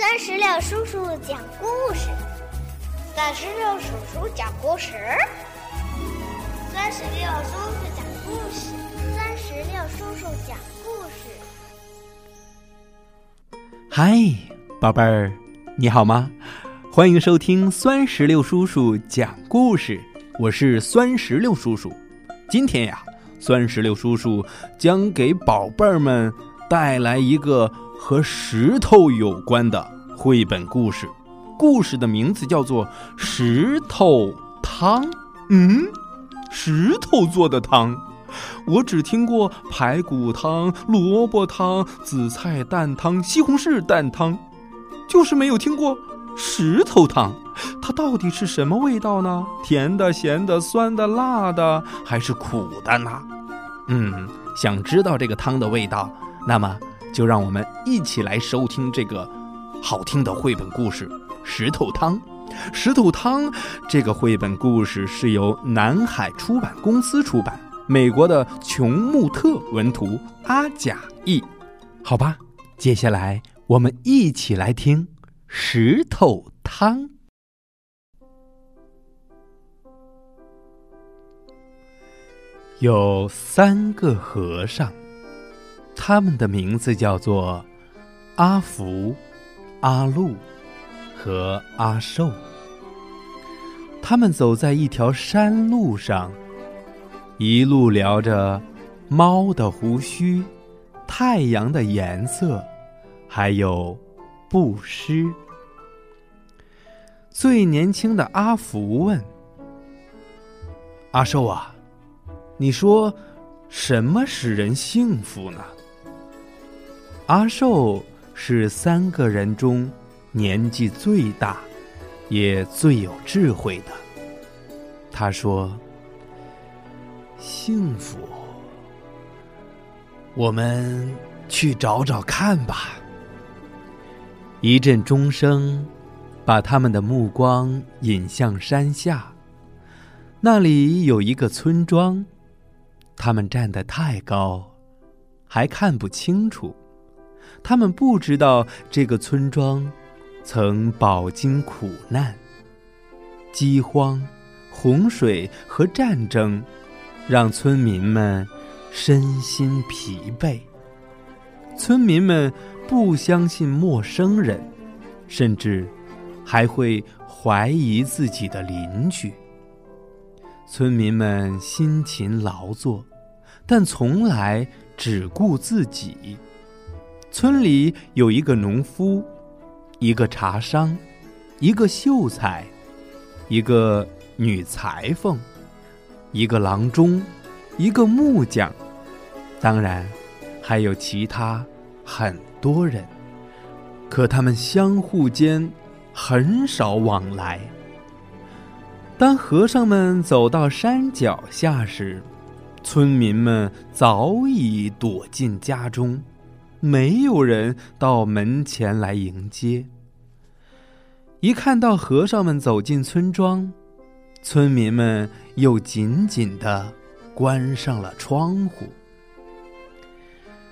三十六叔叔讲故事，三十六叔叔讲故事，三十六叔叔讲故事，三十六叔叔讲故事。嗨，宝贝儿，你好吗？欢迎收听酸石榴叔叔讲故事，我是酸石榴叔叔。今天呀，酸石榴叔叔将给宝贝儿们带来一个。和石头有关的绘本故事，故事的名字叫做《石头汤》。嗯，石头做的汤，我只听过排骨汤、萝卜汤、紫菜蛋汤、西红柿蛋汤，就是没有听过石头汤。它到底是什么味道呢？甜的、咸的、酸的、辣的，还是苦的呢？嗯，想知道这个汤的味道，那么。就让我们一起来收听这个好听的绘本故事《石头汤》。石头汤这个绘本故事是由南海出版公司出版，美国的琼穆特文图，阿贾译。好吧，接下来我们一起来听《石头汤》。有三个和尚。他们的名字叫做阿福、阿禄和阿寿。他们走在一条山路上，一路聊着猫的胡须、太阳的颜色，还有布施。最年轻的阿福问：“阿寿啊，你说什么使人幸福呢？”阿寿是三个人中年纪最大，也最有智慧的。他说：“幸福，我们去找找看吧。”一阵钟声把他们的目光引向山下，那里有一个村庄。他们站得太高，还看不清楚。他们不知道这个村庄曾饱经苦难，饥荒、洪水和战争，让村民们身心疲惫。村民们不相信陌生人，甚至还会怀疑自己的邻居。村民们辛勤劳作，但从来只顾自己。村里有一个农夫，一个茶商，一个秀才，一个女裁缝，一个郎中，一个木匠，当然还有其他很多人。可他们相互间很少往来。当和尚们走到山脚下时，村民们早已躲进家中。没有人到门前来迎接。一看到和尚们走进村庄，村民们又紧紧的关上了窗户。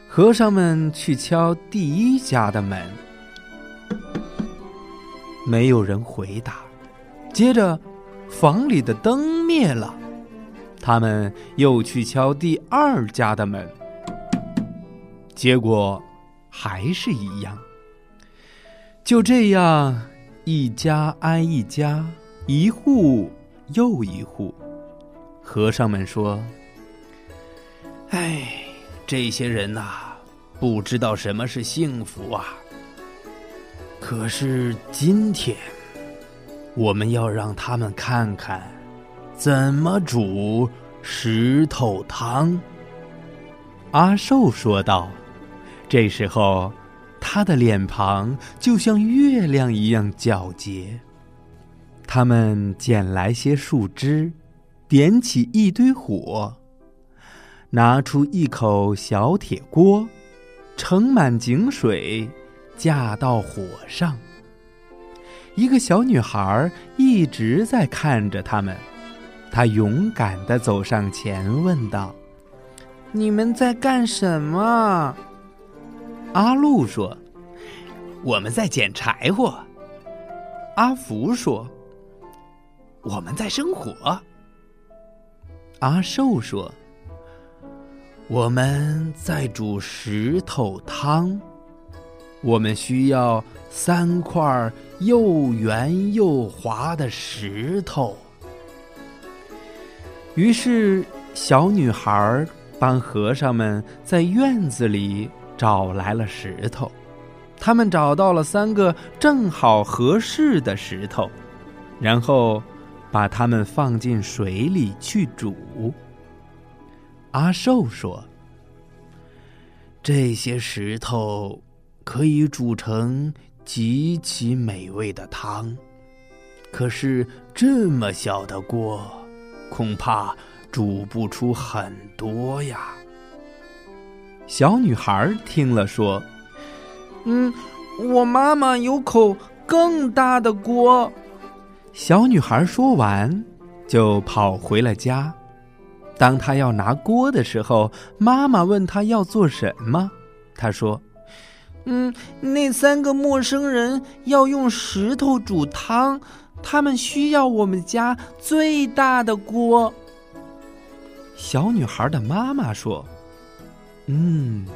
和尚们去敲第一家的门，没有人回答。接着，房里的灯灭了，他们又去敲第二家的门。结果还是一样。就这样，一家挨一家，一户又一户。和尚们说：“哎，这些人呐，不知道什么是幸福啊。可是今天，我们要让他们看看，怎么煮石头汤。”阿寿说道。这时候，他的脸庞就像月亮一样皎洁。他们捡来些树枝，点起一堆火，拿出一口小铁锅，盛满井水，架到火上。一个小女孩一直在看着他们，她勇敢的走上前，问道：“你们在干什么？”阿禄说：“我们在捡柴火。阿福说：“我们在生火。”阿寿说：“我们在煮石头汤。我们需要三块又圆又滑的石头。”于是，小女孩帮和尚们在院子里找来了石头。他们找到了三个正好合适的石头，然后把它们放进水里去煮。阿寿说：“这些石头可以煮成极其美味的汤，可是这么小的锅，恐怕煮不出很多呀。”小女孩听了说。嗯，我妈妈有口更大的锅。小女孩说完，就跑回了家。当她要拿锅的时候，妈妈问她要做什么。她说：“嗯，那三个陌生人要用石头煮汤，他们需要我们家最大的锅。”小女孩的妈妈说：“嗯。”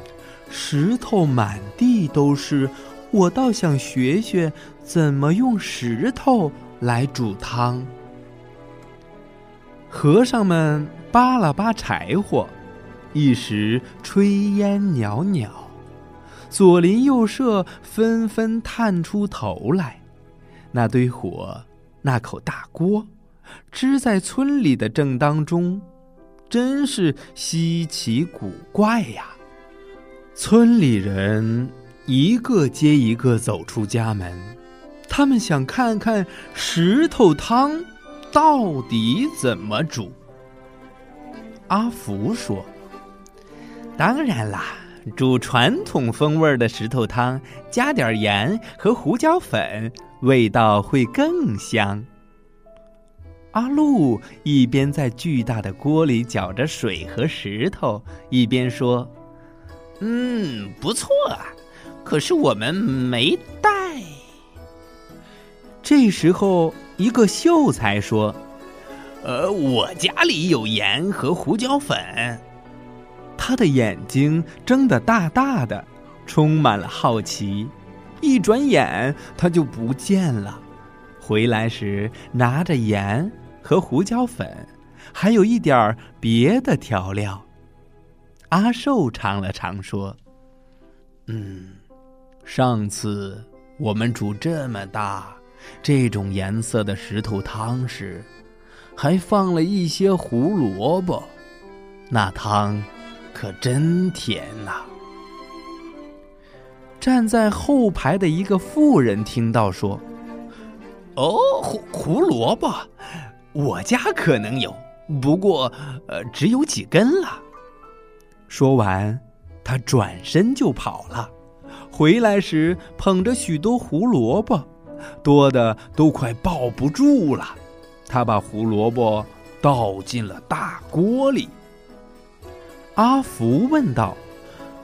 石头满地都是，我倒想学学怎么用石头来煮汤。和尚们扒了扒柴火，一时炊烟袅袅，左邻右舍纷纷探出头来。那堆火，那口大锅，支在村里的正当中，真是稀奇古怪呀！村里人一个接一个走出家门，他们想看看石头汤到底怎么煮。阿福说：“当然啦，煮传统风味的石头汤，加点盐和胡椒粉，味道会更香。”阿禄一边在巨大的锅里搅着水和石头，一边说。嗯，不错啊，可是我们没带。这时候，一个秀才说：“呃，我家里有盐和胡椒粉。”他的眼睛睁得大大的，充满了好奇。一转眼，他就不见了。回来时，拿着盐和胡椒粉，还有一点儿别的调料。阿寿尝了尝，说：“嗯，上次我们煮这么大、这种颜色的石头汤时，还放了一些胡萝卜，那汤可真甜呐。”站在后排的一个妇人听到说：“哦，胡胡萝卜，我家可能有，不过呃，只有几根了。”说完，他转身就跑了。回来时捧着许多胡萝卜，多的都快抱不住了。他把胡萝卜倒进了大锅里。阿福问道：“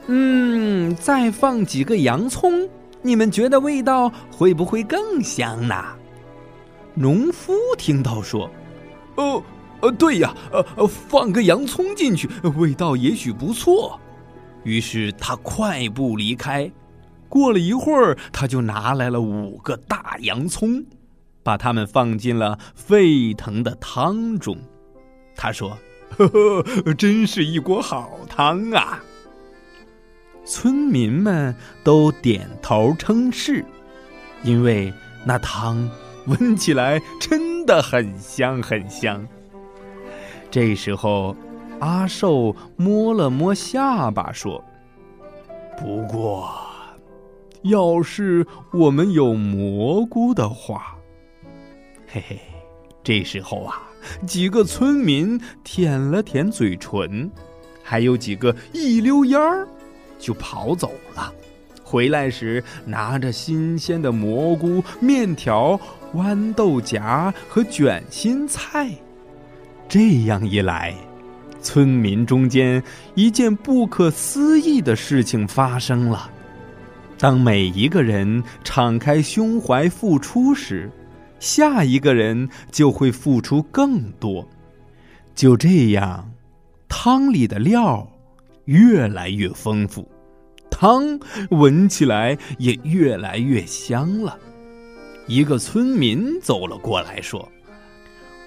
嗯，再放几个洋葱，你们觉得味道会不会更香呢？”农夫听到说：“哦。”呃，对呀，呃呃，放个洋葱进去，味道也许不错。于是他快步离开。过了一会儿，他就拿来了五个大洋葱，把它们放进了沸腾的汤中。他说：“呵呵，真是一锅好汤啊！”村民们都点头称是，因为那汤闻起来真真的很香很香。这时候，阿寿摸了摸下巴，说：“不过，要是我们有蘑菇的话，嘿嘿。”这时候啊，几个村民舔了舔嘴唇，还有几个一溜烟儿就跑走了。回来时，拿着新鲜的蘑菇、面条、豌豆荚和卷心菜。这样一来，村民中间一件不可思议的事情发生了：当每一个人敞开胸怀付出时，下一个人就会付出更多。就这样，汤里的料越来越丰富，汤闻起来也越来越香了。一个村民走了过来，说：“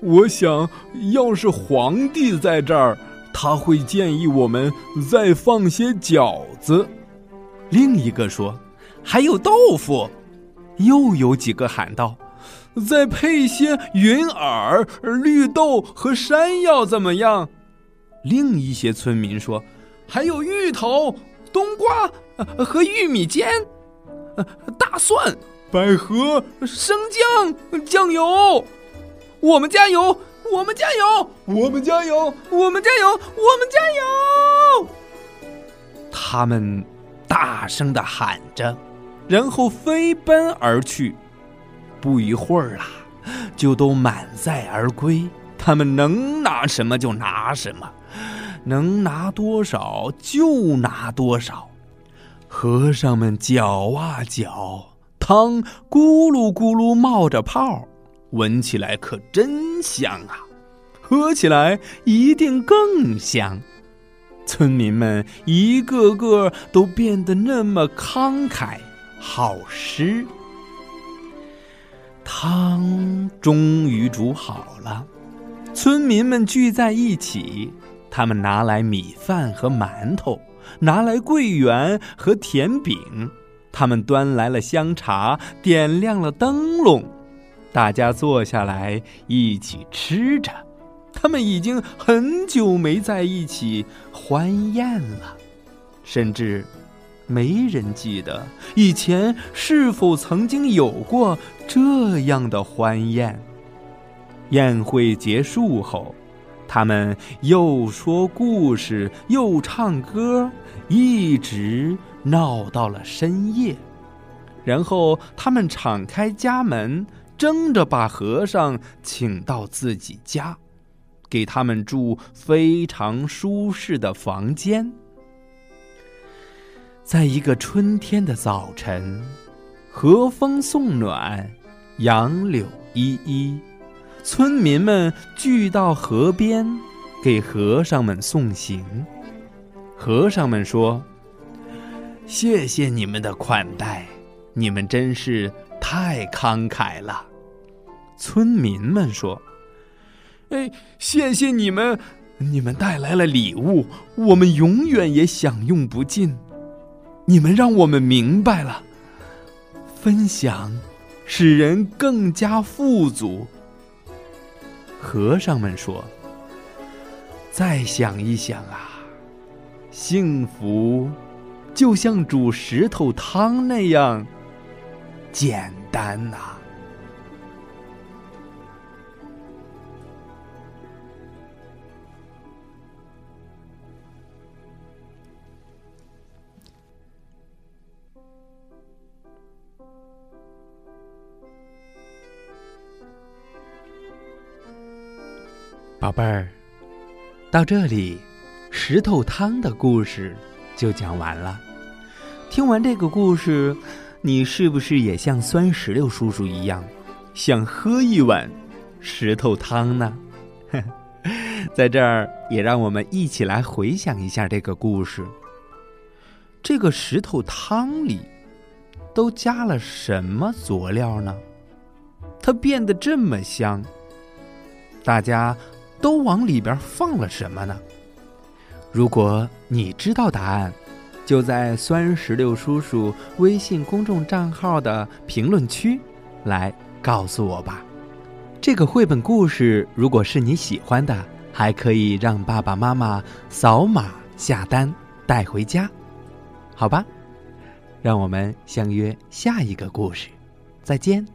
我想要是皇帝在这儿，他会建议我们再放些饺子。”另一个说：“还有豆腐。”又有几个喊道：“再配些云耳、绿豆和山药怎么样？”另一些村民说：“还有芋头、冬瓜和玉米尖，大蒜。”百合、生姜、酱油，我们加油！我们加油！我们加油！我们加油！我们加油！他们大声的喊着，然后飞奔而去。不一会儿啊，就都满载而归。他们能拿什么就拿什么，能拿多少就拿多少。和尚们搅啊搅。汤咕噜咕噜冒着泡，闻起来可真香啊！喝起来一定更香。村民们一个个都变得那么慷慨好施。汤终于煮好了，村民们聚在一起，他们拿来米饭和馒头，拿来桂圆和甜饼。他们端来了香茶，点亮了灯笼，大家坐下来一起吃着。他们已经很久没在一起欢宴了，甚至没人记得以前是否曾经有过这样的欢宴。宴会结束后，他们又说故事，又唱歌，一直。闹到了深夜，然后他们敞开家门，争着把和尚请到自己家，给他们住非常舒适的房间。在一个春天的早晨，和风送暖，杨柳依依，村民们聚到河边，给和尚们送行。和尚们说。谢谢你们的款待，你们真是太慷慨了。村民们说：“哎，谢谢你们，你们带来了礼物，我们永远也享用不尽。你们让我们明白了，分享使人更加富足。”和尚们说：“再想一想啊，幸福。”就像煮石头汤那样简单呐，宝贝儿。到这里，石头汤的故事。就讲完了。听完这个故事，你是不是也像酸石榴叔叔一样，想喝一碗石头汤呢？在这儿，也让我们一起来回想一下这个故事。这个石头汤里都加了什么佐料呢？它变得这么香，大家都往里边放了什么呢？如果你知道答案，就在酸石榴叔叔微信公众账号的评论区来告诉我吧。这个绘本故事如果是你喜欢的，还可以让爸爸妈妈扫码下单带回家，好吧？让我们相约下一个故事，再见。